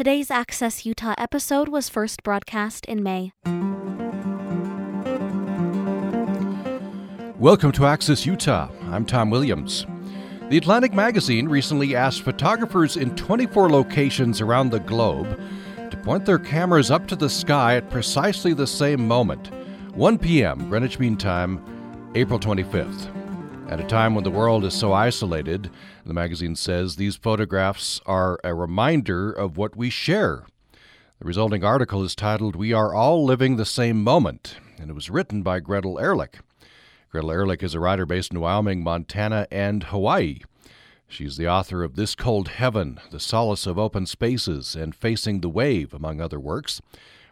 Today's Access Utah episode was first broadcast in May. Welcome to Access Utah. I'm Tom Williams. The Atlantic Magazine recently asked photographers in 24 locations around the globe to point their cameras up to the sky at precisely the same moment, 1 p.m. Greenwich Mean Time, April 25th. At a time when the world is so isolated, the magazine says these photographs are a reminder of what we share. The resulting article is titled We Are All Living the Same Moment, and it was written by Gretel Ehrlich. Gretel Ehrlich is a writer based in Wyoming, Montana, and Hawaii. She's the author of This Cold Heaven, The Solace of Open Spaces, and Facing the Wave, among other works.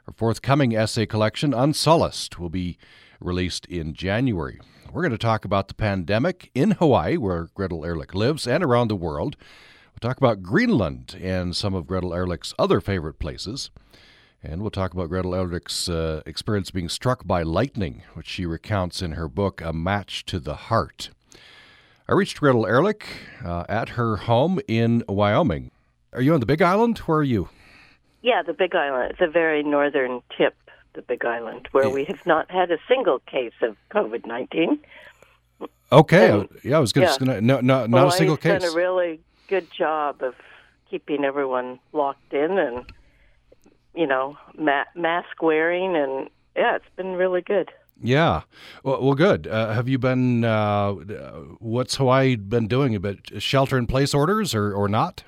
Her forthcoming essay collection, Unsolaced, will be released in January. We're going to talk about the pandemic in Hawaii, where Gretel Ehrlich lives, and around the world. We'll talk about Greenland and some of Gretel Ehrlich's other favorite places. And we'll talk about Gretel Ehrlich's uh, experience being struck by lightning, which she recounts in her book, A Match to the Heart. I reached Gretel Ehrlich uh, at her home in Wyoming. Are you on the Big Island? Where are you? Yeah, the Big Island. A very northern tip, the Big Island, where we have not had a single case of COVID 19. Okay. And, yeah, I was going to, yeah. no, no, not a single case. done a really good job of keeping everyone locked in and you know, ma- mask wearing, and yeah, it's been really good. Yeah, well, well good. Uh, have you been? Uh, what's Hawaii been doing? A bit shelter in place orders or or not?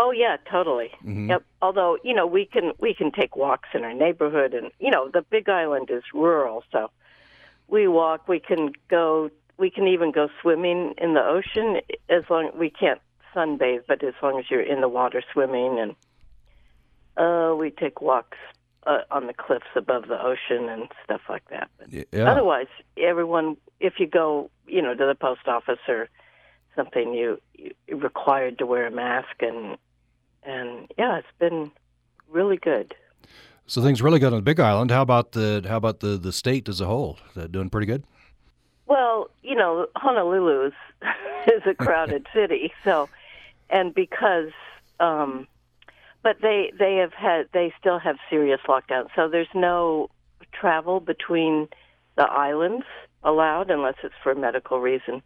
Oh yeah, totally. Mm-hmm. Yep. Although you know we can we can take walks in our neighborhood, and you know the Big Island is rural, so we walk. We can go. We can even go swimming in the ocean as long we can't sunbathe, but as long as you're in the water swimming and uh, we take walks uh, on the cliffs above the ocean and stuff like that. But yeah. Otherwise, everyone, if you go, you know, to the post office or something, you you're required to wear a mask, and and yeah, it's been really good. So things really good on the Big Island. How about the how about the the state as a whole? Is that doing pretty good? Well, you know, Honolulu is, is a crowded city, so and because um, but they they have had they still have serious lockdowns. So there's no travel between the islands allowed unless it's for a medical reason.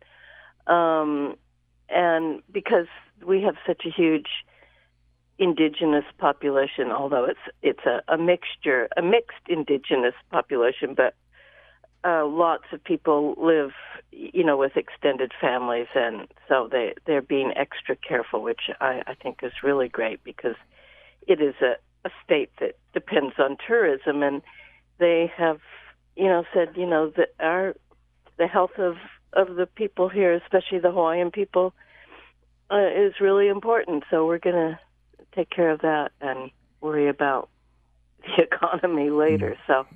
Um, and because we have such a huge indigenous population, although it's it's a, a mixture, a mixed indigenous population, but uh, lots of people live, you know, with extended families, and so they they're being extra careful, which I, I think is really great because it is a, a state that depends on tourism, and they have, you know, said, you know, that our the health of of the people here, especially the Hawaiian people, uh, is really important. So we're going to take care of that and worry about the economy later. Mm. So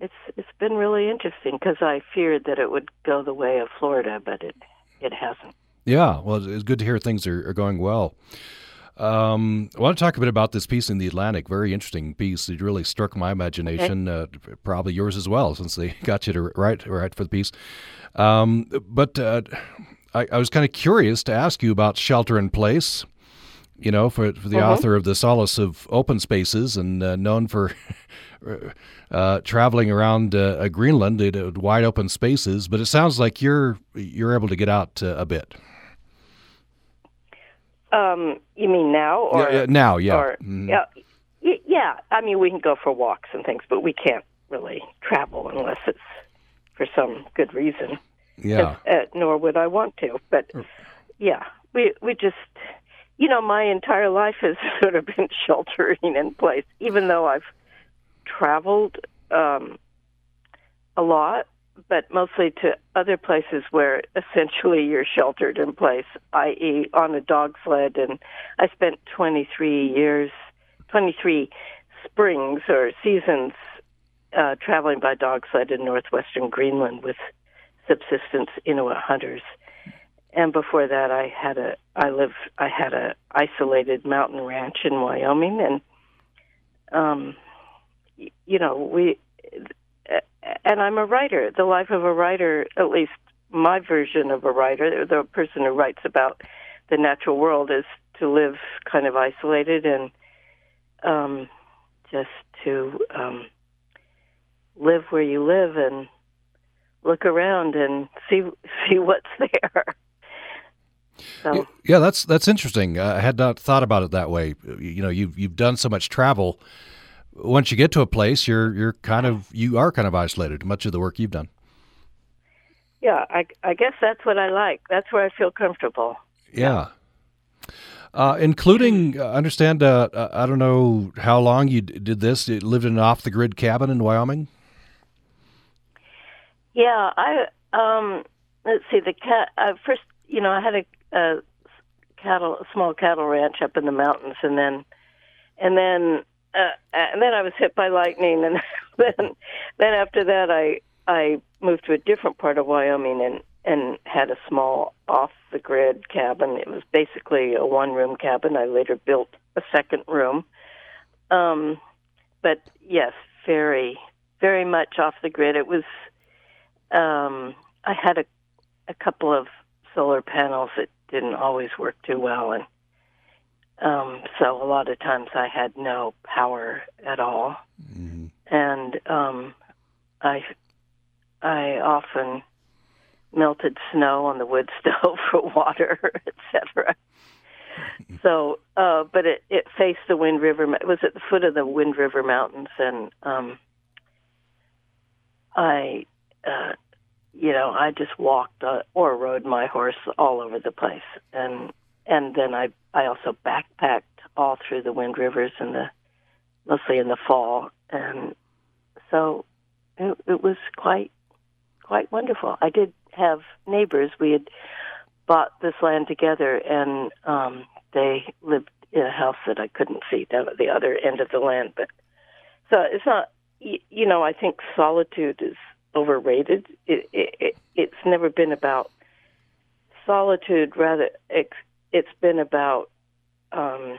it's it's been really interesting because I feared that it would go the way of Florida, but it it hasn't. Yeah, well, it's good to hear things are, are going well. Um, I want to talk a bit about this piece in the Atlantic. Very interesting piece. It really struck my imagination. Okay. Uh, probably yours as well, since they got you to write write for the piece. Um, but uh, I, I, was kind of curious to ask you about shelter in place. You know, for for the uh-huh. author of the Solace of Open Spaces and uh, known for uh, traveling around uh, Greenland at wide open spaces. But it sounds like you're you're able to get out uh, a bit. Um, you mean now or yeah, now? Yeah. Or, mm. yeah, yeah. I mean, we can go for walks and things, but we can't really travel unless it's for some good reason. Yeah. Uh, nor would I want to. But yeah, we we just, you know, my entire life has sort of been sheltering in place, even though I've traveled um, a lot but mostly to other places where essentially you're sheltered in place, i.e., on a dog sled. And I spent 23 years, 23 springs or seasons uh, traveling by dog sled in northwestern Greenland with subsistence Inuit hunters. And before that, I had a I lived I had a isolated mountain ranch in Wyoming, and um, you know we and I'm a writer. The life of a writer, at least my version of a writer, the person who writes about the natural world, is to live kind of isolated and um, just to um, live where you live and look around and see see what's there. So yeah, that's that's interesting. I had not thought about it that way. You know, you've you've done so much travel. Once you get to a place, you're you're kind of you are kind of isolated. Much of the work you've done. Yeah, I I guess that's what I like. That's where I feel comfortable. Yeah. Uh, including, uh, understand, uh, uh I don't know how long you did this. You lived in an off the grid cabin in Wyoming? Yeah, I, um, let's see, the cat, uh, first, you know, I had a, a cattle, a small cattle ranch up in the mountains, and then, and then, uh, and then I was hit by lightning, and then, then after that, I, I moved to a different part of Wyoming and and had a small off the grid cabin. It was basically a one room cabin. I later built a second room. Um, but yes, very, very much off the grid. It was, um, I had a, a couple of solar panels that didn't always work too well. And um, so a lot of times I had no power at all. Mm-hmm. And um, I, I often melted snow on the wood stove for water, etc. So, uh, but it it faced the Wind River. It was at the foot of the Wind River Mountains, and um, I, uh, you know, I just walked uh, or rode my horse all over the place, and and then I I also backpacked all through the Wind Rivers in the mostly in the fall, and so it, it was quite quite wonderful. I did have neighbors. We had bought this land together, and um, they lived in a house that I couldn't see down at the other end of the land. But so it's not, you, you know, I think solitude is overrated. It, it, it, it's never been about solitude. Rather, it's, been about um,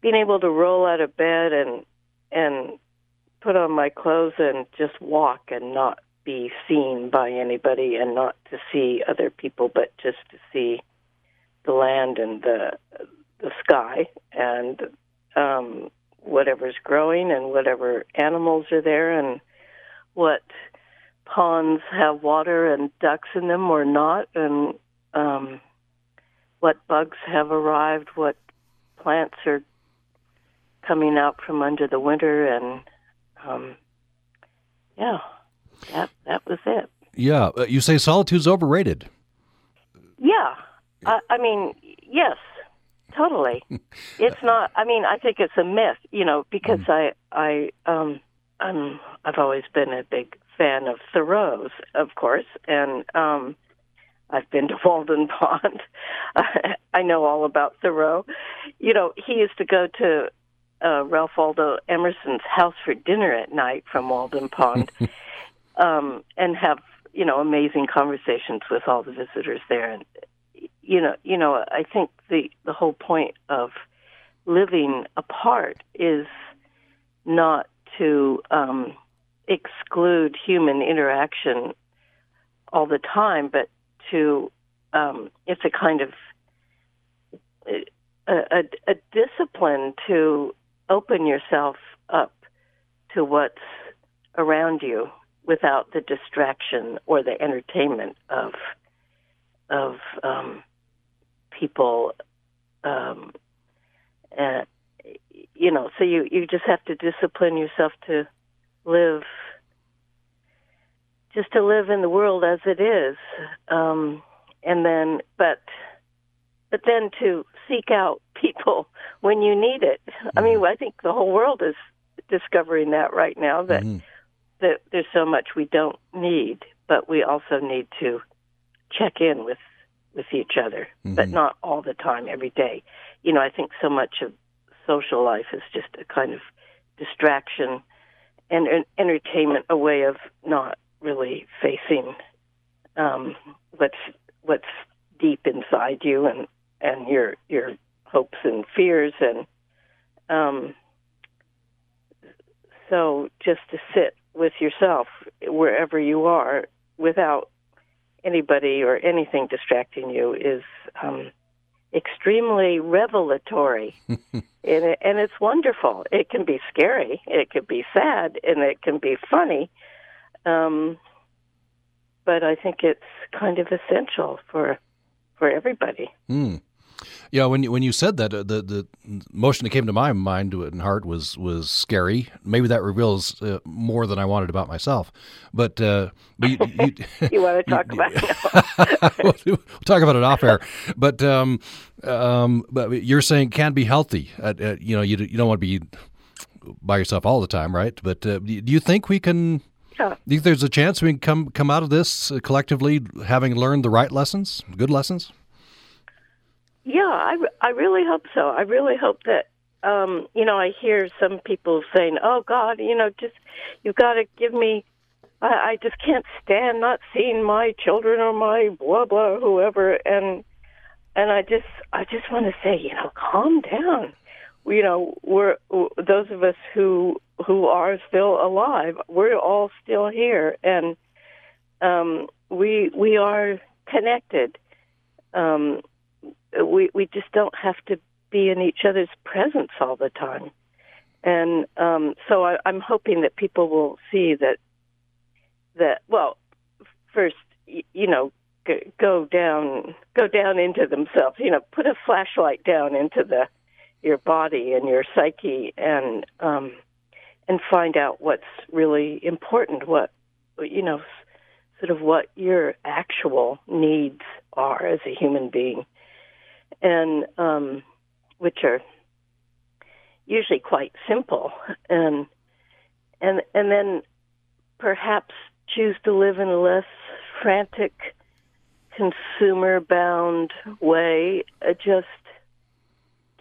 being able to roll out of bed and and put on my clothes and just walk and not be seen by anybody and not to see other people, but just to see the land and the the sky and um, whatever's growing and whatever animals are there and what ponds have water and ducks in them or not and um, what bugs have arrived, what plants are coming out from under the winter and um, yeah that that was it. Yeah, uh, you say solitude's overrated. Yeah, I, I mean, yes, totally. it's not. I mean, I think it's a myth, you know, because mm. I I um I'm I've always been a big fan of Thoreau's, of course, and um I've been to Walden Pond. I know all about Thoreau. You know, he used to go to uh, Ralph Waldo Emerson's house for dinner at night from Walden Pond. um, and have you know amazing conversations with all the visitors there. And you know, you know, I think the the whole point of living apart is not to um, exclude human interaction all the time, but to um, it's a kind of a, a, a discipline to open yourself up to what's around you without the distraction or the entertainment of of um, people. Um, you know, so you you just have to discipline yourself to live, just to live in the world as it is, um, and then but but then to seek out people when you need it. Mm-hmm. I mean, I think the whole world is discovering that right now that. Mm-hmm that there's so much we don't need, but we also need to check in with with each other, mm-hmm. but not all the time, every day. You know, I think so much of social life is just a kind of distraction and an entertainment, a way of not really facing um, what's what's deep inside you and and your your hopes and fears and um, so just to sit with yourself wherever you are without anybody or anything distracting you is um, extremely revelatory, and it, and it's wonderful. It can be scary, it can be sad, and it can be funny. Um, but I think it's kind of essential for for everybody. Mm. Yeah, when you when you said that, uh, the the motion that came to my mind and heart was was scary. Maybe that reveals uh, more than I wanted about myself. But uh, but you, you, you want to talk about it? we'll talk about it off air. But um, um, but you're saying can be healthy. you know, you you don't want to be by yourself all the time, right? But uh, do you think we can? Yeah. Do you think there's a chance we can come come out of this uh, collectively having learned the right lessons, good lessons? Yeah, I, I really hope so. I really hope that um, you know, I hear some people saying, "Oh God, you know, just you've got to give me. I, I just can't stand not seeing my children or my blah blah whoever." And and I just I just want to say, you know, calm down. You know, we're those of us who who are still alive. We're all still here, and um, we we are connected. Um, we we just don't have to be in each other's presence all the time. And um, so I, I'm hoping that people will see that that well, first you know go down go down into themselves. You know, put a flashlight down into the your body and your psyche and um, and find out what's really important. What you know, sort of what your actual needs are as a human being and um, which are usually quite simple, and and and then perhaps choose to live in a less frantic, consumer-bound way, uh, just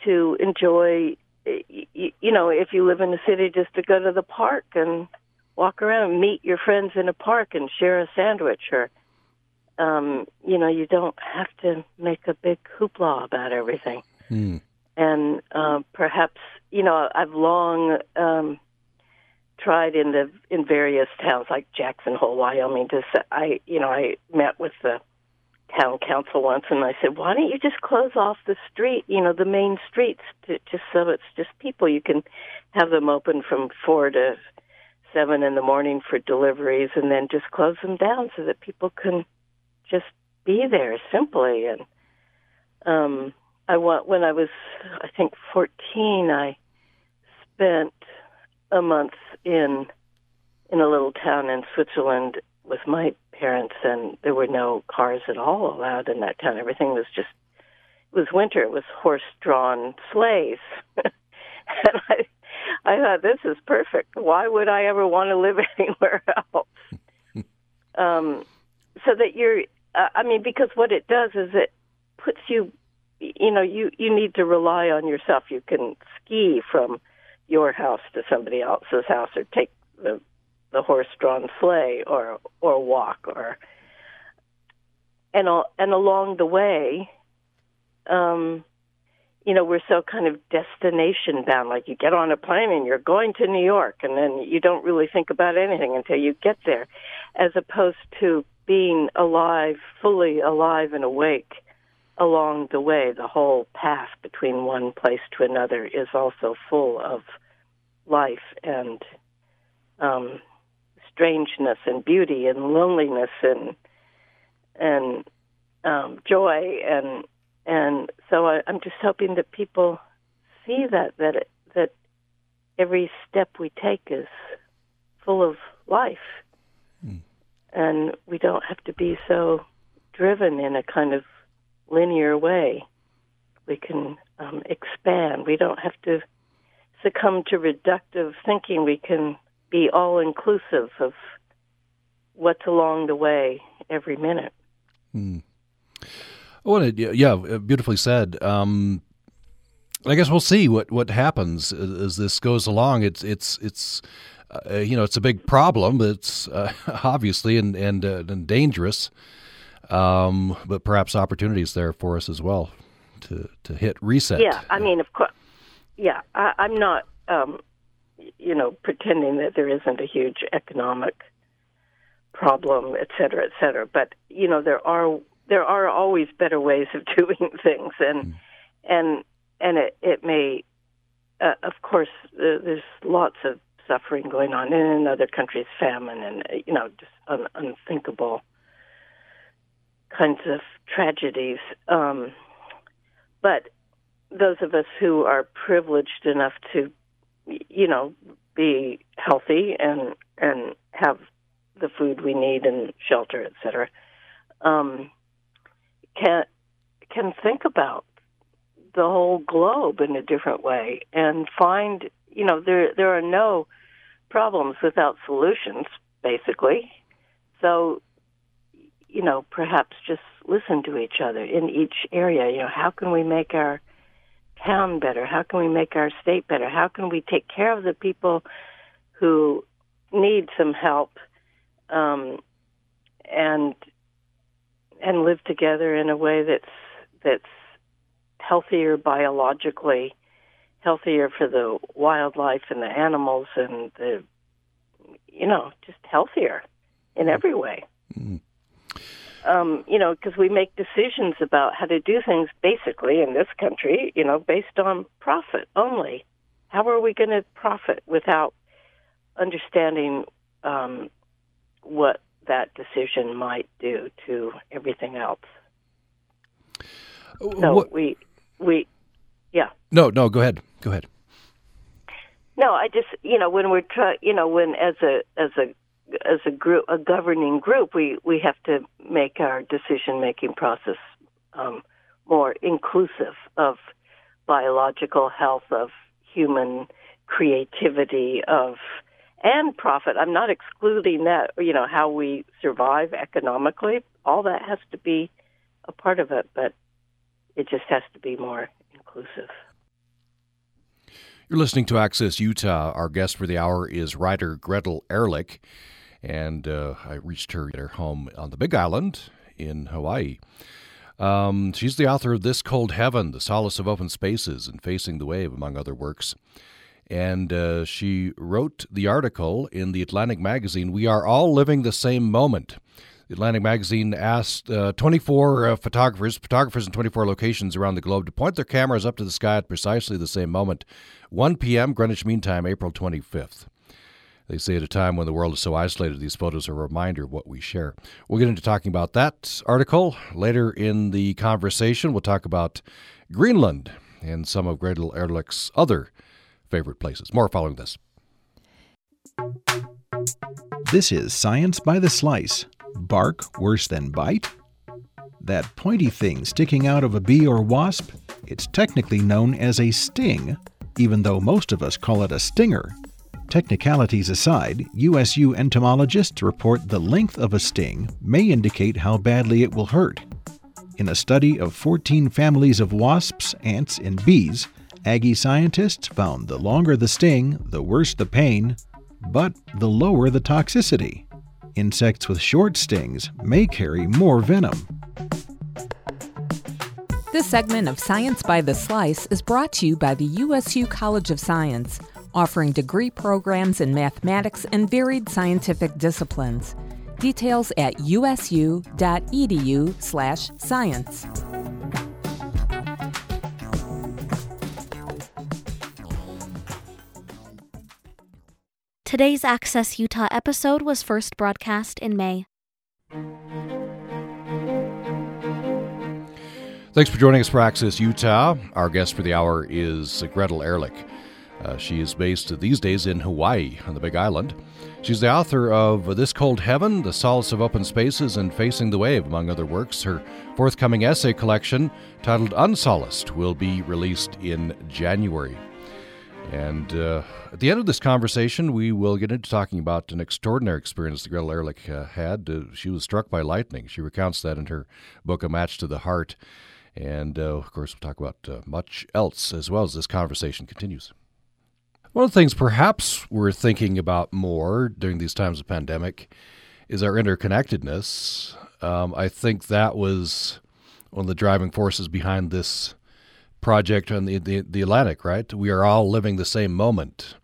to enjoy. You know, if you live in a city, just to go to the park and walk around, meet your friends in a park, and share a sandwich, or um, you know, you don't have to make a big hoopla about everything. Mm. And uh, perhaps, you know, I've long um, tried in the in various towns like Jackson Hole, Wyoming. To say, I, you know, I met with the town council once, and I said, "Why don't you just close off the street? You know, the main streets, to, just so it's just people. You can have them open from four to seven in the morning for deliveries, and then just close them down so that people can." Just be there simply. And um, I want when I was, I think, 14, I spent a month in in a little town in Switzerland with my parents, and there were no cars at all allowed in that town. Everything was just it was winter. It was horse-drawn sleighs, and I I thought this is perfect. Why would I ever want to live anywhere else? um, so that you're uh, I mean, because what it does is it puts you, you know, you you need to rely on yourself. You can ski from your house to somebody else's house, or take the the horse-drawn sleigh, or or walk, or and all, and along the way, um, you know, we're so kind of destination bound. Like you get on a plane and you're going to New York, and then you don't really think about anything until you get there, as opposed to being alive, fully alive and awake along the way. The whole path between one place to another is also full of life and um, strangeness and beauty and loneliness and and um, joy and and so I, I'm just hoping that people see that that it, that every step we take is full of life and we don't have to be so driven in a kind of linear way. We can um, expand. We don't have to succumb to reductive thinking. We can be all inclusive of what's along the way every minute. Hmm. Well, yeah, beautifully said. Um, I guess we'll see what, what happens as this goes along. It's it's it's uh, you know, it's a big problem. It's uh, obviously and and, uh, and dangerous, um, but perhaps opportunities there for us as well to to hit reset. Yeah, I mean, of course. Yeah, I, I'm not, um, you know, pretending that there isn't a huge economic problem, et cetera, et cetera. But you know, there are there are always better ways of doing things, and mm. and and it it may, uh, of course, uh, there's lots of suffering going on in other countries, famine, and you know, just un- unthinkable kinds of tragedies. Um, but those of us who are privileged enough to, you know, be healthy and and have the food we need and shelter, et cetera, um, can can think about the whole globe in a different way and find, you know, there there are no problems without solutions, basically. So, you know, perhaps just listen to each other in each area. You know, how can we make our town better? How can we make our state better? How can we take care of the people who need some help um, and and live together in a way that's that's healthier biologically, healthier for the wildlife and the animals and the you know just healthier in mm-hmm. every way. Mm-hmm. Um, you know, because we make decisions about how to do things basically in this country, you know, based on profit only. How are we going to profit without understanding um, what that decision might do to everything else. So what? we we yeah. No, no, go ahead. Go ahead. No, I just you know when we're try you know when as a as a as a group a governing group we we have to make our decision making process um, more inclusive of biological health of human creativity of and profit. I'm not excluding that, you know, how we survive economically. All that has to be a part of it, but it just has to be more inclusive. You're listening to Access Utah. Our guest for the hour is writer Gretel Ehrlich, and uh, I reached her at her home on the Big Island in Hawaii. Um, she's the author of This Cold Heaven, The Solace of Open Spaces, and Facing the Wave, among other works and uh, she wrote the article in the Atlantic magazine We Are All Living the Same Moment. Atlantic magazine asked uh, 24 uh, photographers, photographers in 24 locations around the globe, to point their cameras up to the sky at precisely the same moment, 1 p.m. Greenwich Mean Time, April 25th. They say at a time when the world is so isolated, these photos are a reminder of what we share. We'll get into talking about that article later in the conversation. We'll talk about Greenland and some of Gretel Ehrlich's other favorite places. More following this. This is Science by the Slice. Bark worse than bite? That pointy thing sticking out of a bee or wasp? It's technically known as a sting, even though most of us call it a stinger. Technicalities aside, USU entomologists report the length of a sting may indicate how badly it will hurt. In a study of 14 families of wasps, ants, and bees, Aggie scientists found the longer the sting, the worse the pain, but the lower the toxicity. Insects with short stings may carry more venom. This segment of Science by the Slice is brought to you by the USU College of Science, offering degree programs in mathematics and varied scientific disciplines. Details at usu.edu/science. Today's Access Utah episode was first broadcast in May. Thanks for joining us for Access Utah. Our guest for the hour is Gretel Ehrlich. Uh, she is based these days in Hawaii on the Big Island. She's the author of This Cold Heaven, The Solace of Open Spaces, and Facing the Wave, among other works. Her forthcoming essay collection, titled Unsolaced, will be released in January. And uh, at the end of this conversation, we will get into talking about an extraordinary experience that Gretel Ehrlich uh, had. Uh, she was struck by lightning. She recounts that in her book, A Match to the Heart. And uh, of course, we'll talk about uh, much else as well as this conversation continues. One of the things perhaps we're thinking about more during these times of pandemic is our interconnectedness. Um, I think that was one of the driving forces behind this project on the, the, the Atlantic, right? We are all living the same moment.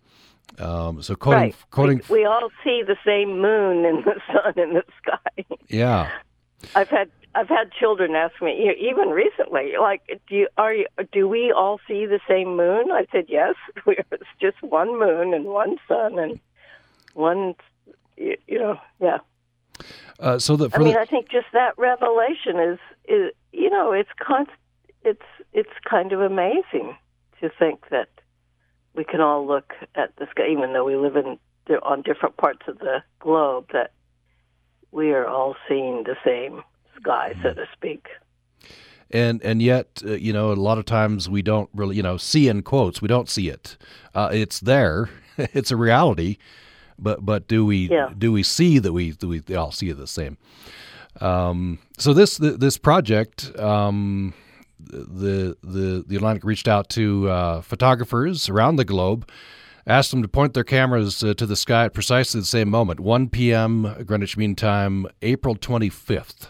Um, so quoting, right. quoting, we, we all see the same moon and the sun in the sky. Yeah, I've had I've had children ask me even recently, like, do you are you, do we all see the same moon? I said yes. We it's just one moon and one sun and one, you, you know, yeah. Uh, so that I mean, the... I think just that revelation is is you know it's con- it's it's kind of amazing to think that we can all look at the sky, even though we live in on different parts of the globe, that we are all seeing the same sky, so to speak. And and yet, uh, you know, a lot of times we don't really, you know, see in quotes. We don't see it. Uh, it's there. it's a reality. But but do we yeah. do we see that we do we all see it the same? Um, so this this project. Um, the the the Atlantic reached out to uh, photographers around the globe, asked them to point their cameras uh, to the sky at precisely the same moment, 1 p.m. Greenwich Mean Time, April 25th.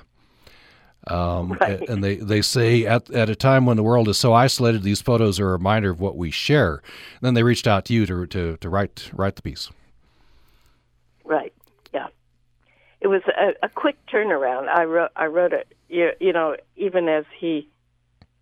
Um, right. And they, they say at, at a time when the world is so isolated, these photos are a reminder of what we share. And then they reached out to you to, to, to write write the piece. Right. Yeah. It was a, a quick turnaround. I wrote I wrote it. You, you know, even as he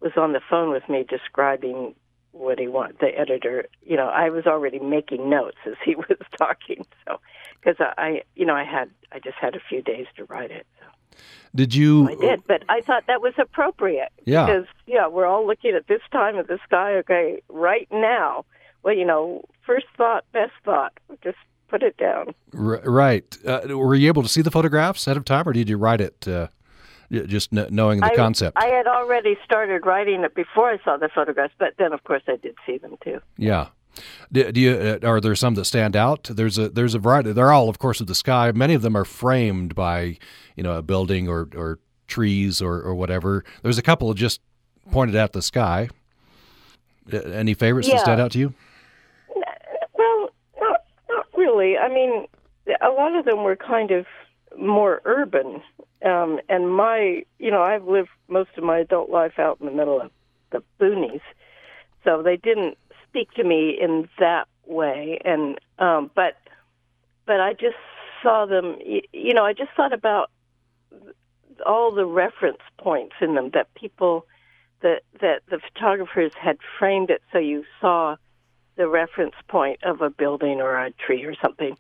was on the phone with me describing what he wanted. The editor, you know, I was already making notes as he was talking. So, because I, you know, I had, I just had a few days to write it. So. Did you? I did, but I thought that was appropriate. Yeah. Because yeah, we're all looking at this time of the sky. Okay, right now. Well, you know, first thought, best thought. Just put it down. R- right. Uh, were you able to see the photographs ahead of time, or did you write it? Uh just knowing the I, concept. I had already started writing it before I saw the photographs, but then of course I did see them too. Yeah. Do, do you, uh, are there some that stand out? There's a there's a variety. They're all, of course, of the sky. Many of them are framed by you know a building or, or trees or, or whatever. There's a couple just pointed at the sky. Any favorites yeah. that stand out to you? Well, not not really. I mean, a lot of them were kind of more urban um, and my, you know, I've lived most of my adult life out in the middle of the boonies, so they didn't speak to me in that way. And um, but, but I just saw them. You, know, I just thought about all the reference points in them that people, that that the photographers had framed it so you saw the reference point of a building or a tree or something.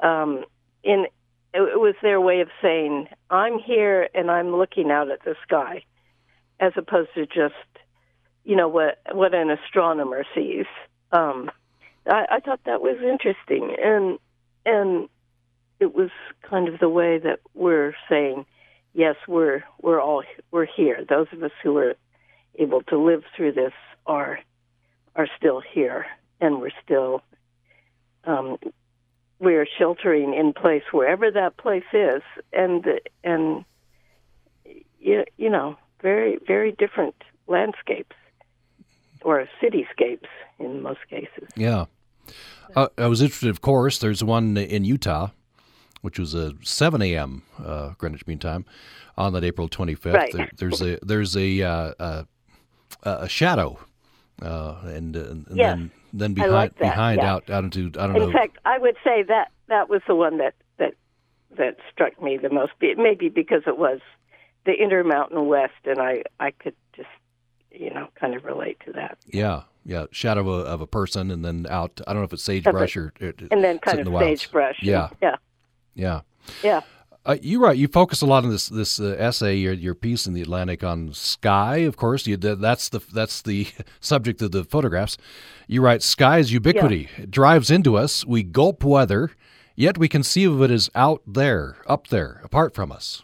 Um, in it was their way of saying, I'm here and I'm looking out at the sky, as opposed to just, you know, what, what an astronomer sees. Um, I, I thought that was interesting. And, and it was kind of the way that we're saying, yes, we're, we're all, we're here. Those of us who are able to live through this are, are still here and we're still, um, we're sheltering in place wherever that place is, and and you, you know very very different landscapes or cityscapes in most cases. Yeah, uh, I was interested. Of course, there's one in Utah, which was a 7 a.m. Uh, Greenwich Mean Time on that April 25th. Right. There, there's a there's a uh, a shadow, uh, and, and yes. then then behind like behind yeah. out out into I don't In know. In fact, I would say that that was the one that that that struck me the most. Maybe because it was the Intermountain West, and I I could just you know kind of relate to that. Yeah, yeah, shadow of a, of a person, and then out. I don't know if it's sagebrush or, or and then kind of the sagebrush. Yeah, yeah, yeah, yeah. Uh, you're right. You focus a lot on this this uh, essay, your your piece in the Atlantic on sky. Of course, you that's the that's the subject of the photographs. You write, "Sky is ubiquity. Yeah. It drives into us. We gulp weather, yet we conceive of it as out there, up there, apart from us."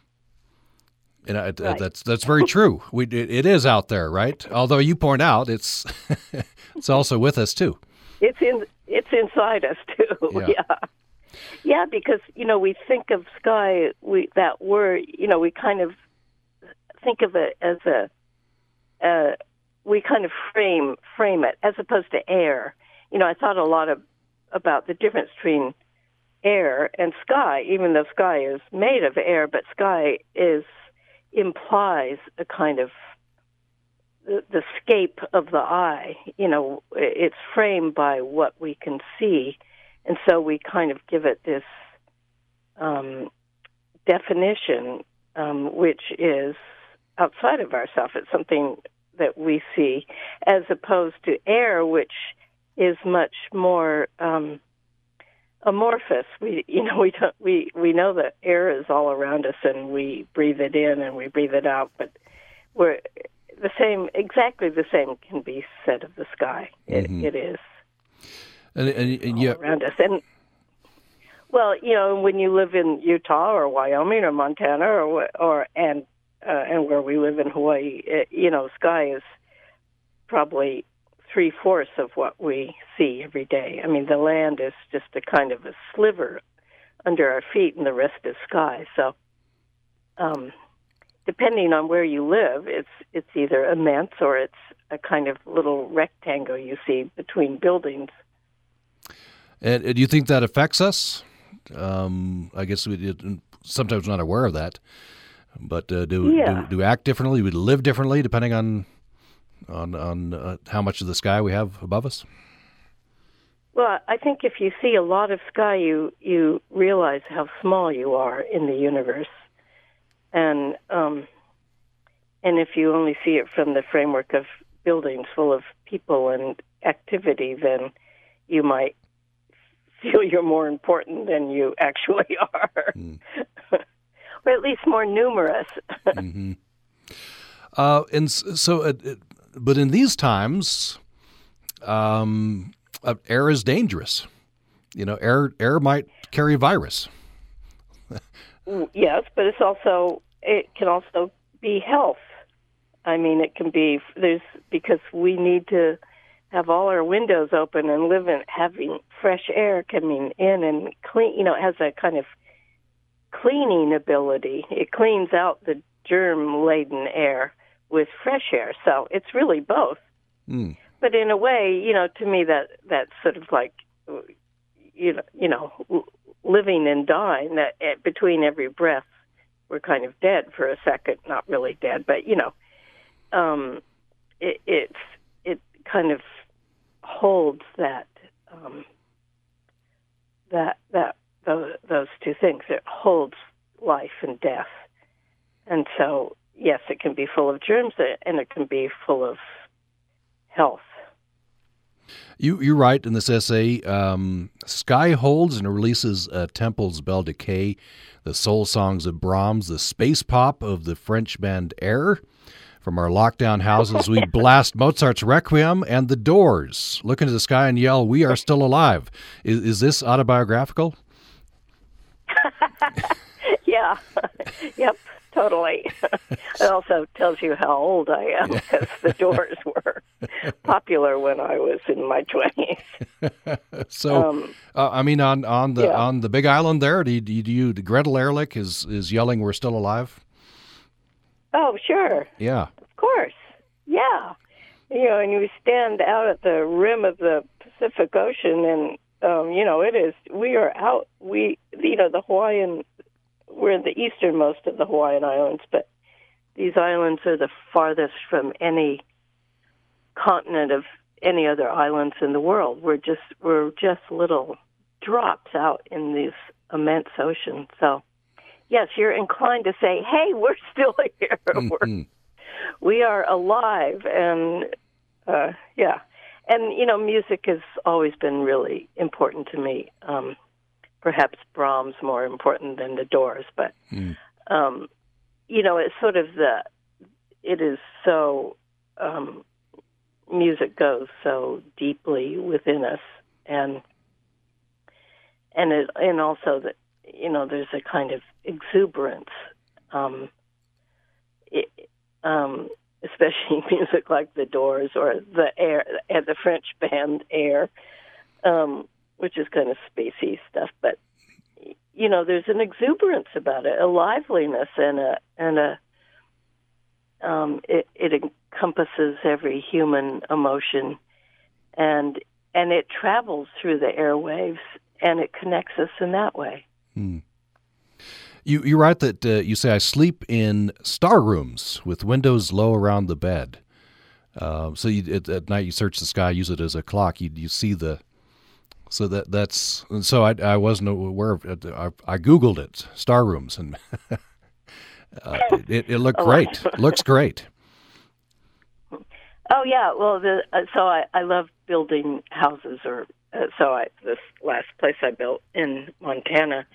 And I, right. that's that's very true. We it, it is out there, right? Although you point out it's it's also with us too. It's in it's inside us too. yeah. yeah. Yeah, because you know we think of sky, we that word, you know, we kind of think of it as a, uh, we kind of frame frame it as opposed to air. You know, I thought a lot of about the difference between air and sky, even though sky is made of air, but sky is implies a kind of the, the scape of the eye. You know, it's framed by what we can see and so we kind of give it this um, definition, um, which is outside of ourselves. It's something that we see, as opposed to air, which is much more um, amorphous. We, you know, we don't, we we know that air is all around us, and we breathe it in and we breathe it out. But we're the same, exactly the same can be said of the sky. It, Mhm. it is And, and, and yeah, around us, and well, you know, when you live in Utah or Wyoming or Montana or or and uh, and where we live in Hawaii, it, you know, sky is probably three fourths of what we see every day. I mean, the land is just a kind of a sliver under our feet, and the rest is sky. So, um, depending on where you live, it's it's either immense or it's a kind of little rectangle you see between buildings. And, and do you think that affects us? Um, I guess we sometimes not aware of that, but uh, do, Yeah. do do we act differently? We live differently depending on on on uh, how much of the sky we have above us. Well, I think if you see a lot of sky, you you realize how small you are in the universe, and um, and if you only see it from the framework of buildings full of people and activity, then you might feel you're more important than you actually are, or at least more numerous. hmm Uh, and so, uh, but in these times, um, uh, air is dangerous. You know, air air might carry virus. Yes, but it's also it can also be health. I mean, it can be there's because we need to have all our windows open and live in having fresh air coming in and clean. You know, it has a kind of cleaning ability. It cleans out the germ laden air with fresh air. So it's really both. Mm. But in a way, you know, to me that that's sort of like you know, you know, living and dying. That eh, between every breath, we're kind of dead for a second. Not really dead, but you know, um, it, it's it kind of holds that um, that that those, those two things. It holds life and death, and so yes, it can be full of germs eh, and it can be full of health. You you write in this essay, um, Sky holds and releases uh, Temple's Belle Decay, the soul songs of Brahms, the space pop of the French band Air. From our lockdown houses, we blast Mozart's Requiem and The Doors. Look into the sky and yell, "We are still alive." Is, is this autobiographical? yeah. yep. Totally. it also tells you how old I am, because the Doors were popular when I was in my twenties. So, Um, uh, I mean, on on the yeah. on the Big Island there, do you, do you, do Gretel Ehrlich is is yelling, "We're still alive"? Oh, sure. Yeah. Of course. Yeah. You know, and you stand out at the rim of the Pacific Ocean, and um, you know, it is. We are out. We, you know, the Hawaiian. We're in the easternmost of the Hawaiian Islands, but these islands are the farthest from any continent of any other islands in the world. We're just we're just little drops out in these immense oceans. So, yes, you're inclined to say, "Hey, we're still here. We're Mhm. we are alive and uh yeah and you know music has always been really important to me um perhaps brahms more important than the doors but Mm. um you know it's sort of the it is so um music goes so deeply within us and and it and also that you know there's a kind of exuberance um it, um especially music like the doors or the air the french band air um which is kind of spacey stuff but you know there's an exuberance about it a liveliness and a and a um it it encompasses every human emotion and and it travels through the airwaves and it connects us in that way You you write that uh, you say I sleep in star rooms with windows low around the bed. Uh, so you, at, at night you search the sky, use it as a clock. You you see the so that that's so I I wasn't aware of it. I, I googled it star rooms and uh, it, it looked great. Looks great. Oh yeah, well, the, uh, so I I love building houses, or uh, so I this last place I built in Montana,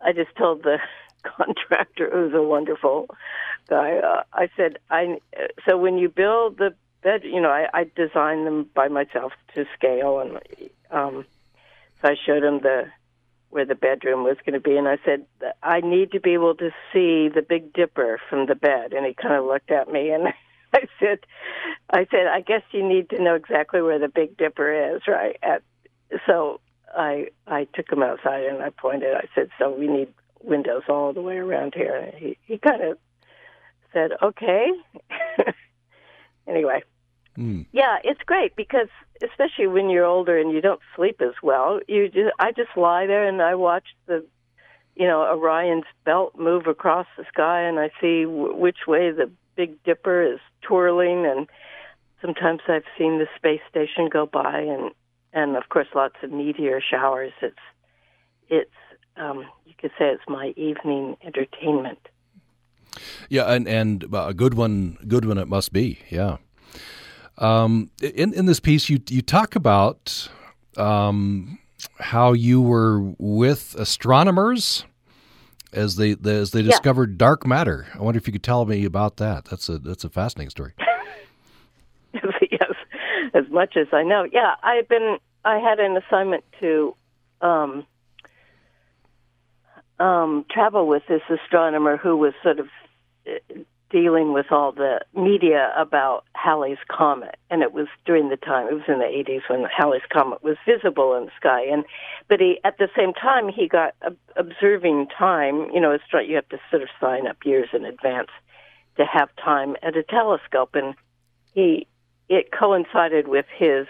I just told the contractor, who's a wonderful guy, uh, I said, I so when you build the bed, you know, I, I designed them by myself to scale, and um, so I showed him the where the bedroom was going to be, and I said, I need to be able to see the Big Dipper from the bed, and he kind of looked at me and. I said, I said, I guess you need to know exactly where the Big Dipper is, right? At, so I I took him outside and I pointed. I said, so we need windows all the way around here. And he he kind of said, okay. anyway, mm. yeah, it's great because especially when you're older and you don't sleep as well, you just I just lie there and I watch the you know Orion's belt move across the sky and I see w- which way the Big Dipper is twirling, and sometimes I've seen the space station go by, and and of course lots of meteor showers. It's it's um, you could say it's my evening entertainment. Yeah, and and a good one, good one it must be. Yeah. Um, in in this piece, you you talk about um, how you were with astronomers as they as they discovered yeah. dark matter. I wonder if you could tell me about that. That's a that's a fascinating story. yes, as much as I know. Yeah, I've been. I had an assignment to um, um, travel with this astronomer who was sort of dealing with all the media about Halley's Comet, and it was during the time, it was in the 80s when Halley's Comet was visible in the sky. And but he, at the same time, he got observing time. You know, it's you have to sort of sign up years in advance to have time at a telescope, and he it coincided with his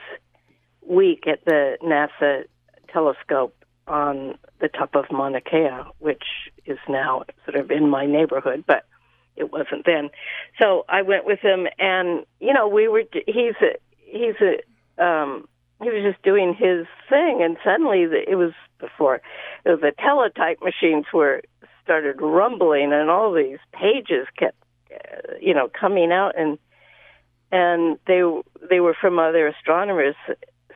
week at the NASA telescope on the top of Mauna Kea, which is now sort of in my neighborhood, but it wasn't then. So I went with him, and you know, we were. He's a he's a um, he was just doing his thing, and suddenly the, it was before it was the teletype machines were started rumbling, and all these pages kept uh, you know coming out, and and they they were from other astronomers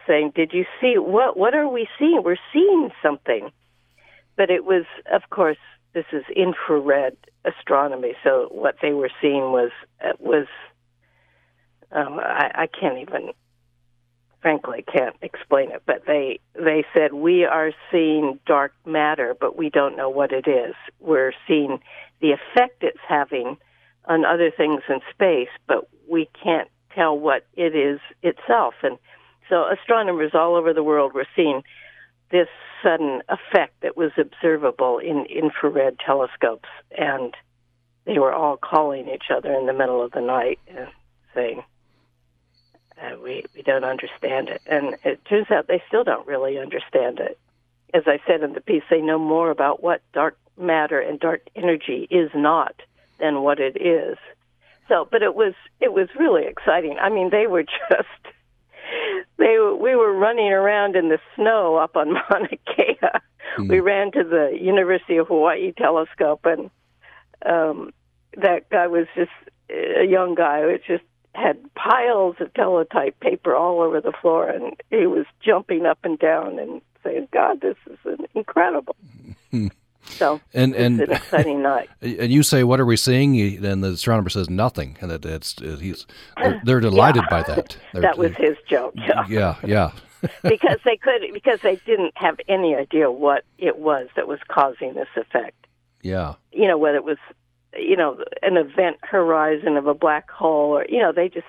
saying, "Did you see what? What are we seeing? We're seeing something." But it was, of course, this is infrared astronomy. So what they were seeing was was um, I, I can't even, frankly, can't explain it. But they they said we are seeing dark matter, but we don't know what it is. We're seeing the effect it's having on other things in space, but we can't tell what it is itself. And so astronomers all over the world were seeing this sudden effect that was observable in infrared telescopes, and they were all calling each other in the middle of the night and saying, uh, "We we don't understand it," and it turns out they still don't really understand it. As I said in the piece, they know more about what dark matter and dark energy is not than what it is. So, but it was it was really exciting. I mean, they were just they we were running around in the snow up on Mauna Kea. Mm. We ran to the University of Hawaii telescope, and um, that guy was just a young guy who just had piles of teletype paper all over the floor, and he was jumping up and down and saying, "God, this is incredible." So and and an exciting night. And you say, "What are we seeing?" And the astronomer says, "Nothing." And it, it's he's they're, they're delighted yeah. by that. They're, that was his joke. Yeah, yeah, yeah. because they could because they didn't have any idea what it was that was causing this effect. Yeah. You know whether it was you know an event horizon of a black hole or you know they just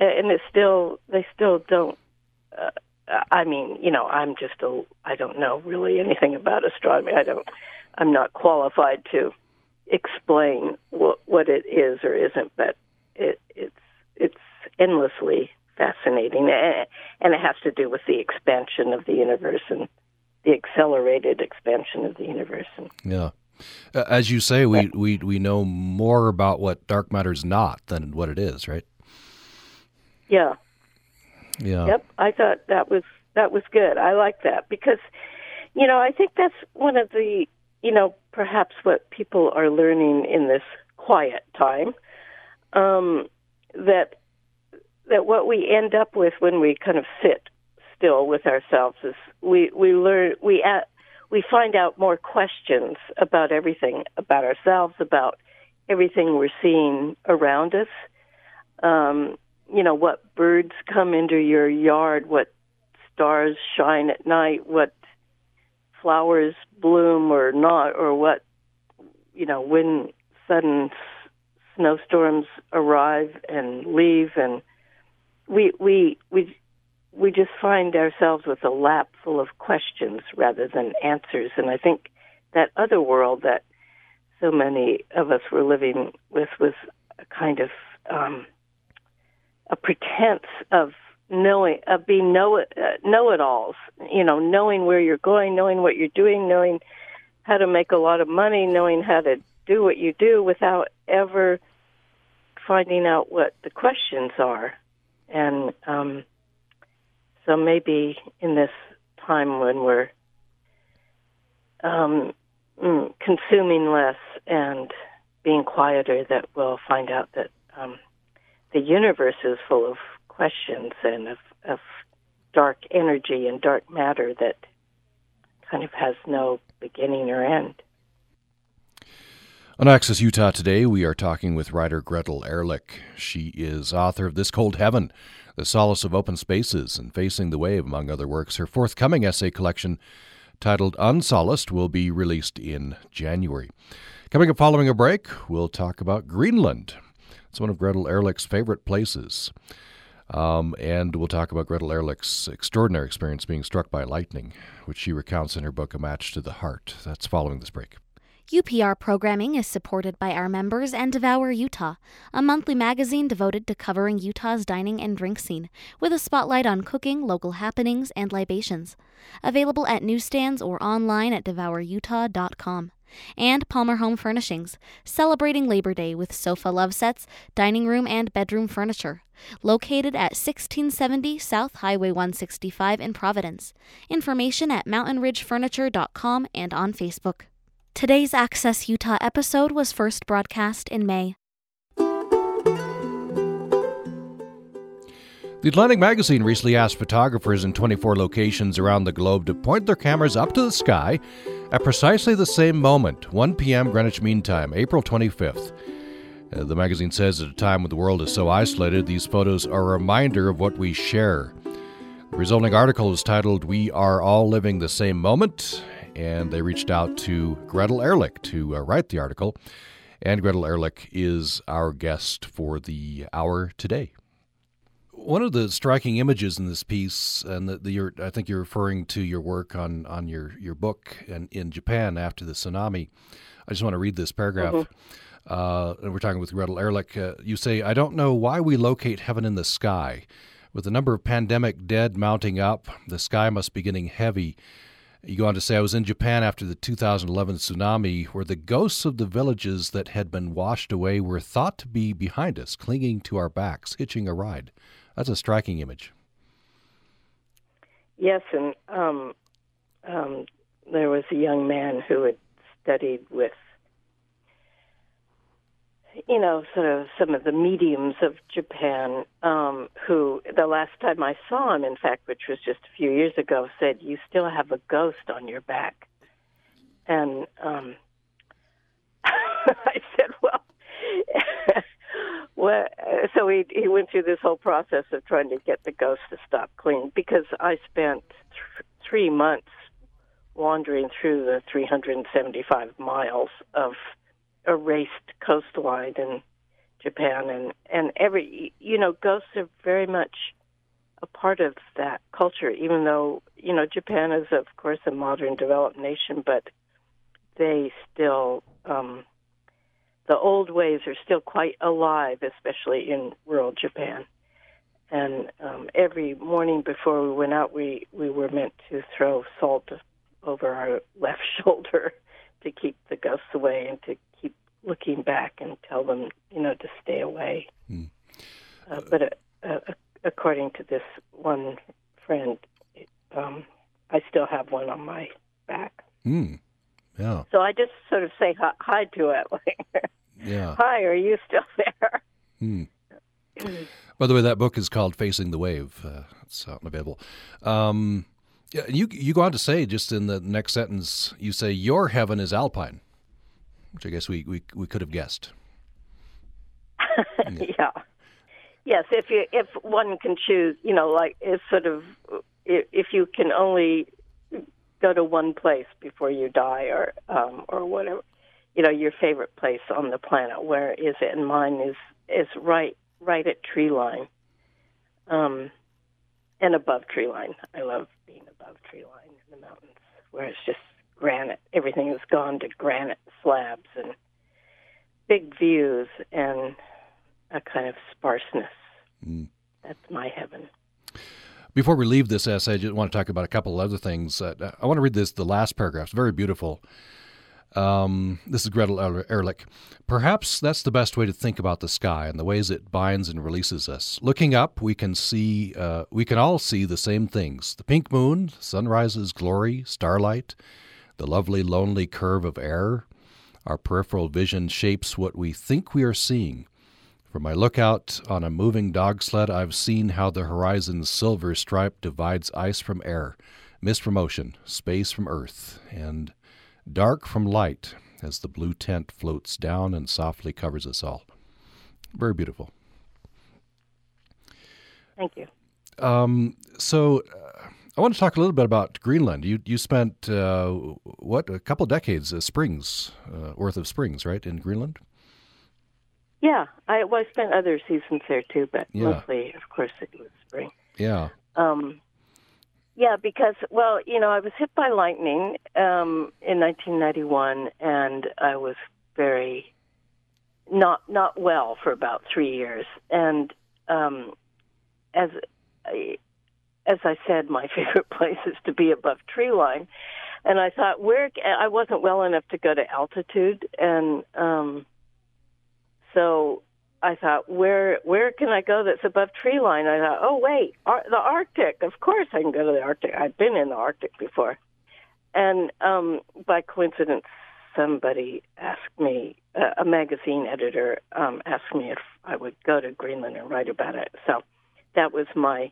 and it still they still don't uh, I mean, you know, I'm just a I don't know really anything about astronomy. I don't I'm not qualified to explain what what it is or isn't, but it it's it's endlessly fascinating and it has to do with the expansion of the universe and the accelerated expansion of the universe. Yeah. As you say, we, we, we know more about what dark matter is not than what it is, right? Yeah. Yeah. Yep. I thought that was that was good. I like that because, you know, I think that's one of the you know, perhaps what people are learning in this quiet time, um, that that what we end up with when we kind of sit still with ourselves is we we learn we at, we find out more questions about everything about ourselves, about everything we're seeing around us. Um, you know, what birds come into your yard, what stars shine at night, what flowers bloom or not, or what, you know, when sudden snowstorms arrive and leave, and we we we we just find ourselves with a lap full of questions rather than answers. And I think that other world that so many of us were living with was a kind of um, a pretense of knowing of being know uh, know it alls. You know, knowing where you're going, knowing what you're doing, knowing how to make a lot of money, knowing how to do what you do without ever finding out what the questions are. And um, so maybe in this time when we're um, mm, consuming less and being quieter, that we'll find out that um, the universe is full of questions and of, of dark energy and dark matter that kind of has no beginning or end. On Access Utah today, we are talking with writer Gretel Ehrlich. She is author of This Cold Heaven, The Solace of Open Spaces, and Facing the Wave, among other works. Her forthcoming essay collection, titled Unsolaced, will be released in January. Coming up following a break, we'll talk about Greenland. It's one of Gretel Ehrlich's favorite places. Um, and we'll talk about Gretel Ehrlich's extraordinary experience being struck by lightning, which she recounts in her book A Match to the Heart. That's following this break. UPR programming is supported by our members and Devour Utah, a monthly magazine devoted to covering Utah's dining and drink scene, with a spotlight on cooking, local happenings, and libations. Available at newsstands or online at devourutah.com. And Palmer Home Furnishings, celebrating Labor Day with sofa love sets, dining room, and bedroom furniture. Located at 1670 South Highway 165 in Providence. Information at mountainridgefurniture.com and on Facebook. Today's Access Utah episode was first broadcast in May. The Atlantic Magazine recently asked photographers in 24 locations around the globe to point their cameras up to the sky at precisely the same moment, 1 p.m. Greenwich Mean Time, April 25th. Uh, the magazine says at a time when the world is so isolated, these photos are a reminder of what we share. The resulting article is titled We Are All Living the Same Moment, and they reached out to Gretel Ehrlich to uh, write the article. And Gretel Ehrlich is our guest for the hour today. One of the striking images in this piece, and the, the, I think you're referring to your work on, on your, your book in, in Japan after the tsunami. I just want to read this paragraph. Mm-hmm. Uh, and we're talking with Gretel Ehrlich. Uh, you say, I don't know why we locate heaven in the sky. With the number of pandemic dead mounting up, the sky must be getting heavy. You go on to say, I was in Japan after the 2011 tsunami, where the ghosts of the villages that had been washed away were thought to be behind us, clinging to our backs, hitching a ride. That's a striking image. Yes, and um, um, there was a young man who had studied with, you know, sort of some of the mediums of Japan, um, who the last time I saw him, in fact, which was just a few years ago, said, You still have a ghost on your back. And um, I said, Well, well, so he he went through this whole process of trying to get the ghost to stop clinging because I spent th- three months wandering through the 375 miles of erased coastline in Japan, and and every you know ghosts are very much a part of that culture. Even though you know Japan is of course a modern developed nation, but they still um, the old ways are still quite alive, especially in rural Japan. And um, every morning before we went out, we we were meant to throw salt over our left shoulder to keep the ghosts away and to keep looking back and tell them, you know, to stay away. Mm. Uh, but uh, uh, according to this one friend, um, I still have one on my back. Mm. Yeah. So I just sort of say hi, hi to it. Like, Yeah. hi, are you still there? Hmm. By the way, that book is called "Facing the Wave." Uh, it's out and available. Um, yeah, you you go on to say just in the next sentence, you say your heaven is alpine, which I guess we we, we could have guessed. yeah. Yes, if you if one can choose, you know, like it's sort of if you can only go to one place before you die, or um, or whatever, you know, your favorite place on the planet. Where is it? And mine is is right right at tree line, um, and above tree line. I love being above tree line in the mountains, where it's just granite. Everything has gone to granite slabs and big views and a kind of sparseness. Mm. That's my heaven. Before we leave this essay, I just want to talk about a couple other things. Uh, I want to read this, the last paragraph. It's very beautiful. Um, this is Gretel Ehrlich. Perhaps that's the best way to think about the sky and the ways it binds and releases us. Looking up, we can see, uh, we can all see the same things: the pink moon, sunrise's glory, starlight, the lovely, lonely curve of air. Our peripheral vision shapes what we think we are seeing. From my lookout on a moving dog sled, I've seen how the horizon's silver stripe divides ice from air, mist from ocean, space from earth, and dark from light as the blue tent floats down and softly covers us all. Very beautiful. Thank you. Um, so, uh, I want to talk a little bit about Greenland. You you spent uh, what a couple decades, uh, springs uh, worth of springs, right, in Greenland. Yeah, I well, I spent other seasons there too, but Yeah. mostly, of course, it was spring. Yeah. Um, yeah, because well, you know, I was hit by lightning um, in 1991, and I was very not not well for about three years. And um, as I, as I said, my favorite place is to be above tree line. And I thought, where I wasn't well enough to go to altitude, and um, so I thought, where where can I go that's above tree line? I thought, oh wait, Ar- the Arctic. Of course, I can go to the Arctic. I've been in the Arctic before, and um, by coincidence, somebody asked me, uh, a magazine editor um, asked me if I would go to Greenland and write about it. So that was my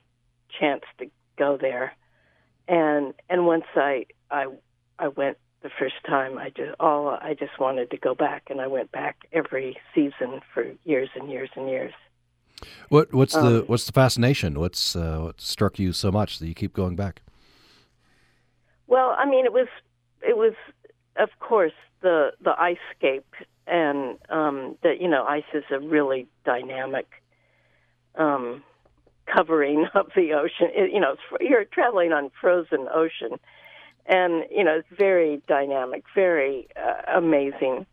chance to go there, and and once I I I went the first time I just all I just wanted to go back and I went back every season for years and years and years. What what's the Um, what's the fascination? What's uh, what struck you so much that you keep going back? Well, I mean it was it was of course the the ice scape and um that you know ice is a really dynamic um covering of the ocean. It, you know, it's, you're traveling on frozen ocean and you know it's very dynamic, very uh, amazing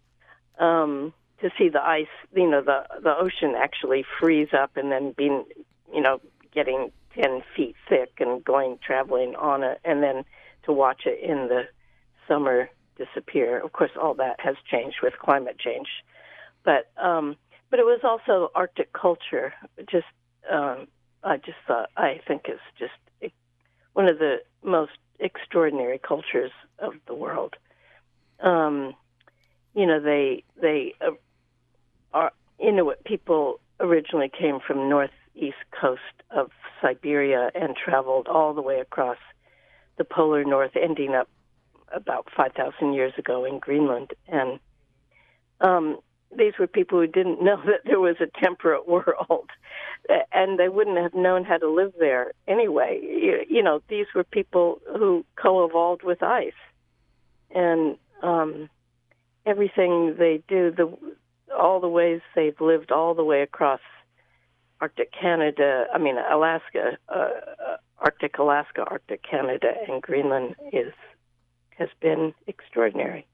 um, to see the ice. You know, the the ocean actually freeze up and then being, you know, getting ten feet thick and going traveling on it, and then to watch it in the summer disappear. Of course, all that has changed with climate change, but um, but it was also Arctic culture. Just um, I just thought I think it's just one of the most extraordinary cultures of the world. Um, you know, they they uh, are Inuit people originally came from northeast coast of Siberia and traveled all the way across the polar north, ending up about five thousand years ago in Greenland. And um, these were people who didn't know that there was a temperate world, and they wouldn't have known how to live there anyway. You, you know, these were people who co-evolved with ice, and um, everything they do, the all the ways they've lived all the way across Arctic Canada, I mean Alaska, uh, Arctic Alaska, Arctic Canada, and Greenland is has been extraordinary.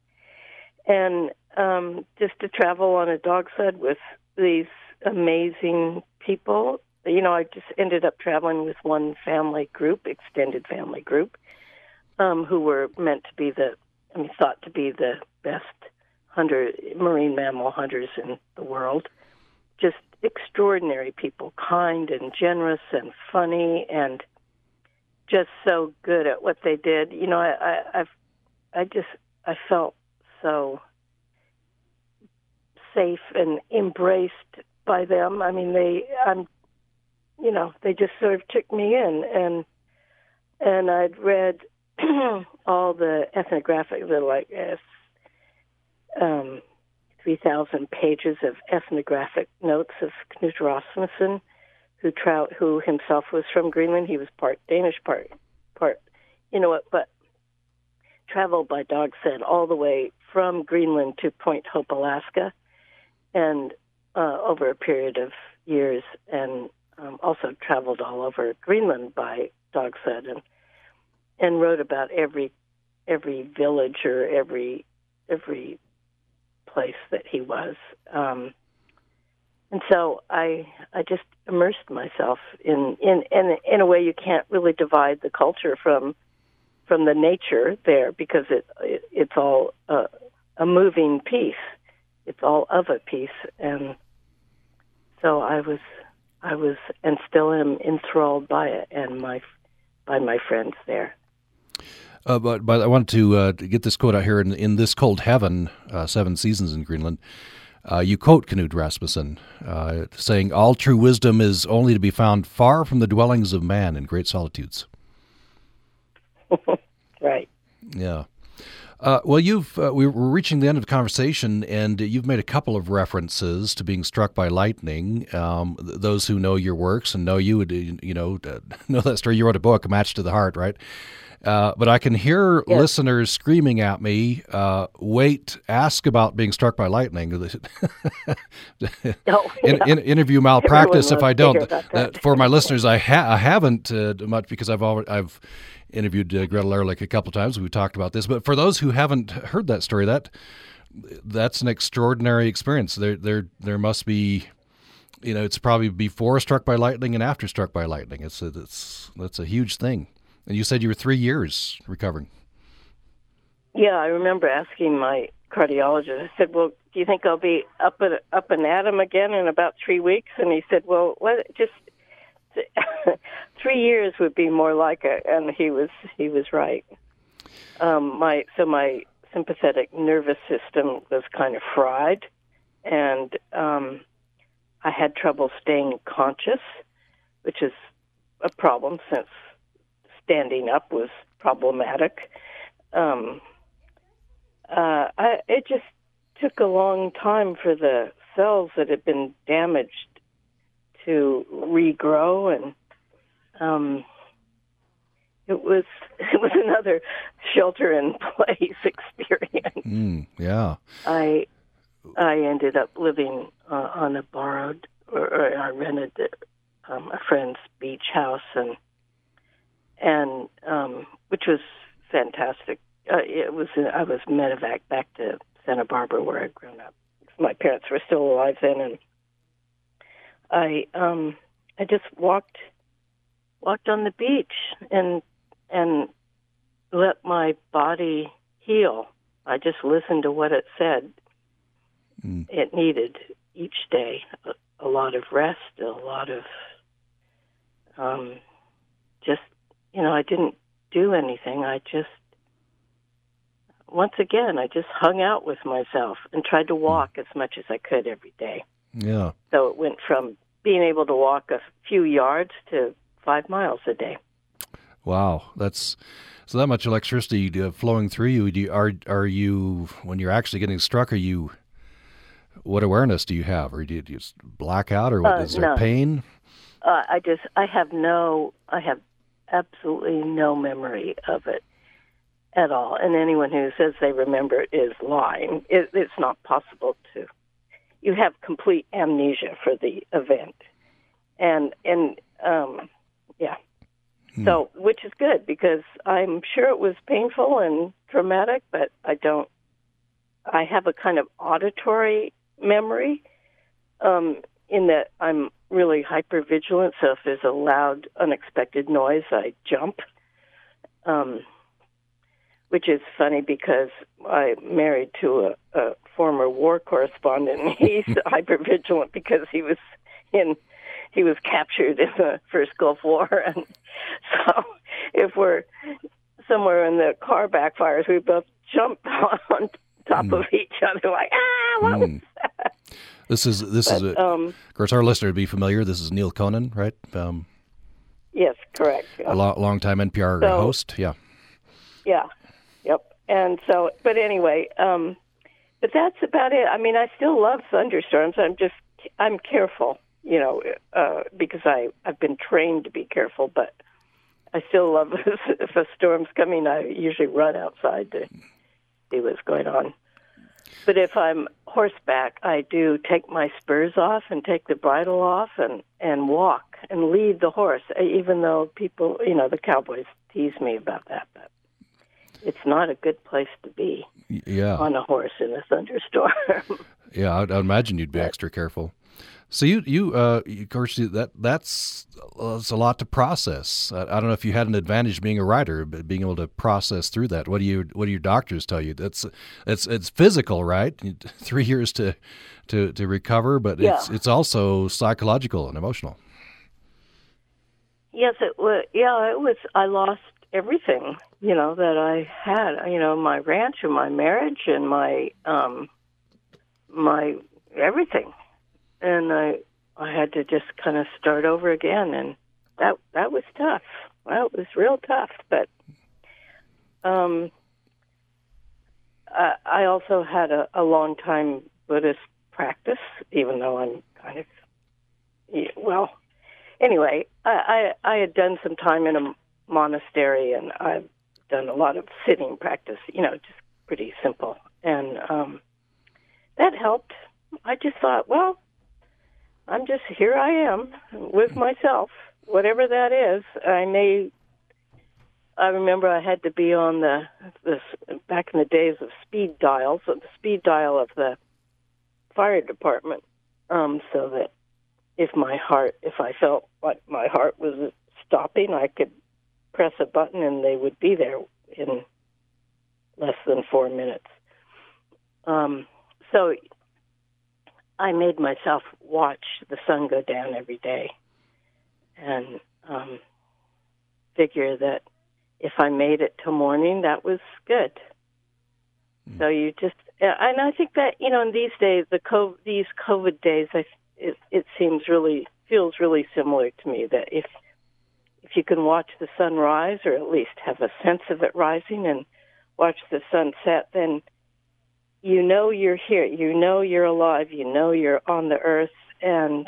And um, just to travel on a dog sled with these amazing people. You know, I just ended up traveling with one family group, extended family group, um, who were meant to be the, I mean, thought to be the best hunter, marine mammal hunters in the world. Just extraordinary people, kind and generous and funny and just so good at what they did. You know, I, I I've I just I felt so safe and embraced by them. I mean, they, I'm, you know, they just sort of took me in, and and I'd read all the ethnographic, the like, um, three thousand pages of ethnographic notes of Knut Rasmussen, who trout, who himself was from Greenland. He was part Danish, part part, you know what, but traveled by dog sled all the way from Greenland to Point Hope, Alaska, and uh, over a period of years, and um, also traveled all over Greenland by dog sled, and and wrote about every every village or every every place that he was. Um, and so I I just immersed myself in in in in a way you can't really divide the culture from from the nature there because it, it it's all a, a moving piece. It's all of a piece, and so I was I was and still am enthralled by it and my by my friends there. Uh, but, but I wanted to, uh, to get this quote out here in, in this cold heaven, uh, seven seasons in Greenland. Uh, you quote Knut Rasmussen, uh, saying, All true wisdom is only to be found far from the dwellings of man in great solitudes. right. Yeah. Uh, well, you've uh, we we're reaching the end of the conversation, and you've made a couple of references to being struck by lightning. Um, those who know your works and know you would, you know, know that story. You wrote a book, "A Match to the Heart," right? Uh, but I can hear yes. listeners screaming at me, uh, wait, ask about being struck by lightning. oh, yeah. in, in, interview malpractice if I don't. Uh, for my listeners, I, ha- I haven't uh, much because I've already, I've interviewed uh, Gretel Ehrlich a couple times. We've talked about this. But for those who haven't heard that story, that that's an extraordinary experience. There, there, there must be you know, it's probably before struck by lightning and after struck by lightning. It's a, it's that's a huge thing. And you said you were three years recovering. Yeah, I remember asking my cardiologist. I said, "Well, do you think I'll be up at up and at him again in about three weeks?" And he said, "Well, what? Just three years would be more like it." And he was he was right. Um, my so my sympathetic nervous system was kind of fried, and um, I had trouble staying conscious, which is a problem since standing up was problematic. Um, uh, I, it just took a long time for the cells that had been damaged to regrow, and um, it was it was another shelter in place experience. Mm, yeah, I I ended up living uh, on a borrowed or, or I rented um, a friend's beach house and and um, which was fantastic. Uh, it was I was medevac back to Santa Barbara where I'd grown up. My parents were still alive then, and I um, I just walked walked on the beach and and let my body heal. I just listened to what it said. Mm. It needed each day a, a lot of rest, a lot of um, just you know, I didn't do anything. I just, once again, I just hung out with myself and tried to hmm. walk as much as I could every day. Yeah. So it went from being able to walk a few yards to five miles a day. Wow, that's so that much electricity flowing through you. Do you, are are you when you're actually getting struck? Are you what awareness do you have, or do you, do you just black out, or what, uh, is there no. pain? Uh, I just I have no I have absolutely no memory of it at all. And anyone who says they remember it is lying. It, it's not possible to. You have complete amnesia for the event, and and um, yeah. Hmm. So, which is good because I'm sure it was painful and traumatic, but I don't. I have a kind of auditory memory, um, in that I'm really hyper vigilant. So if there's a loud, unexpected noise, I jump. Um, which is funny because I'm married to a, a former war correspondent, and he's hyper vigilant because he was in he was captured in the first Gulf War, and so if we're somewhere and the car backfires, we both jump on top Mm. of each other, like ah, what was Mm. that? This is this is a, um, of course our listener would be familiar. This is Neal Conan, right? Um, yes, correct. a lo- longtime NPR So- host. Yeah. Yeah. And so, but anyway, um, but that's about it. I mean, I still love thunderstorms. I'm just, I'm careful, you know, uh, because I, I've been trained to be careful, but I still love if a storm's coming, I usually run outside to see what's going on. But if I'm horseback, I do take my spurs off and take the bridle off and, and walk and lead the horse, even though people, you know, the cowboys tease me about that. But it's not a good place to be Yeah. on a horse in a thunderstorm. Yeah, I'd, I'd imagine you'd be extra careful. So you, you, uh, of course, that that's that's a lot to process. I, I don't know if you had an advantage being a writer, but being able to process through that. What do you, what do your doctors tell you? That's it's it's physical, right? Three years to to to recover, but it's it's also psychological and emotional. yes, it was. Yeah, it was. I lost everything, you know, that I had. You know, my ranch and my marriage and my um, my everything, and I I had to just kind of start over again, and that that was tough. Well, it was real tough, but um, I, I also had a, a long time Buddhist practice, even though I'm kind of yeah, well. Anyway, I, I I had done some time in a monastery, and I've done a lot of sitting practice. You know, just pretty simple, and um, that helped. I just thought, well, I'm just here. I am with myself, whatever that is. I may. I remember I had to be on the this back in the days of speed dials, so the speed dial of the fire department, um, so that if my heart, if I felt like my heart was stopping, I could press a button and they would be there in less than four minutes. Um, so I made myself watch the sun go down every day and um, figure that if I made it till morning, that was good. So you just, and I think that you know, in these days, the COVID, these COVID days, I, it, it seems really feels really similar to me that if if you can watch the sun rise, or at least have a sense of it rising, and watch the sun set, then you know you're here. You know you're alive. You know you're on the earth, and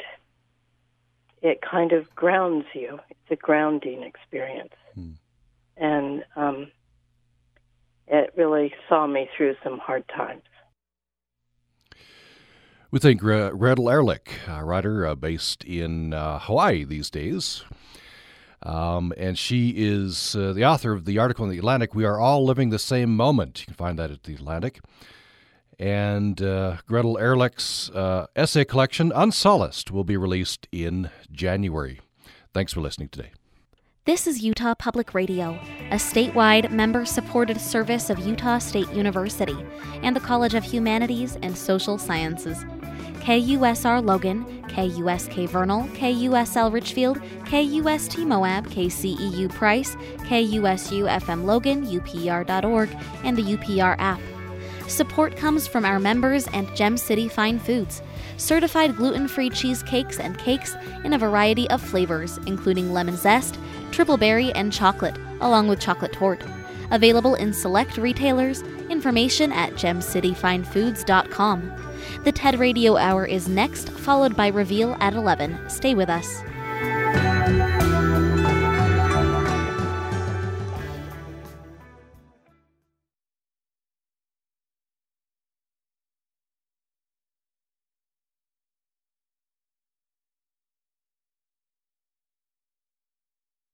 it kind of grounds you. It's a grounding experience, and um, it really saw me through some hard times. We think uh, Gretel Ehrlich, a writer uh, based in uh, Hawaii these days. Um, and she is uh, the author of the article in the Atlantic, We Are All Living the Same Moment. You can find that at the Atlantic. And uh, Gretel Ehrlich's uh, essay collection, Unsolaced, will be released in January. Thanks for listening today. This is Utah Public Radio, a statewide member supported service of Utah State University and the College of Humanities and Social Sciences. KUSR Logan, KUSK Vernal, KUSL Richfield, KUST Moab, KCEU Price, KUSU FM Logan, UPR.org, and the UPR app. Support comes from our members and Gem City Fine Foods, certified gluten free cheesecakes and cakes in a variety of flavors, including lemon zest, triple berry, and chocolate, along with chocolate torte. Available in select retailers. Information at gemcityfinefoods.com. The TED Radio Hour is next, followed by Reveal at 11. Stay with us.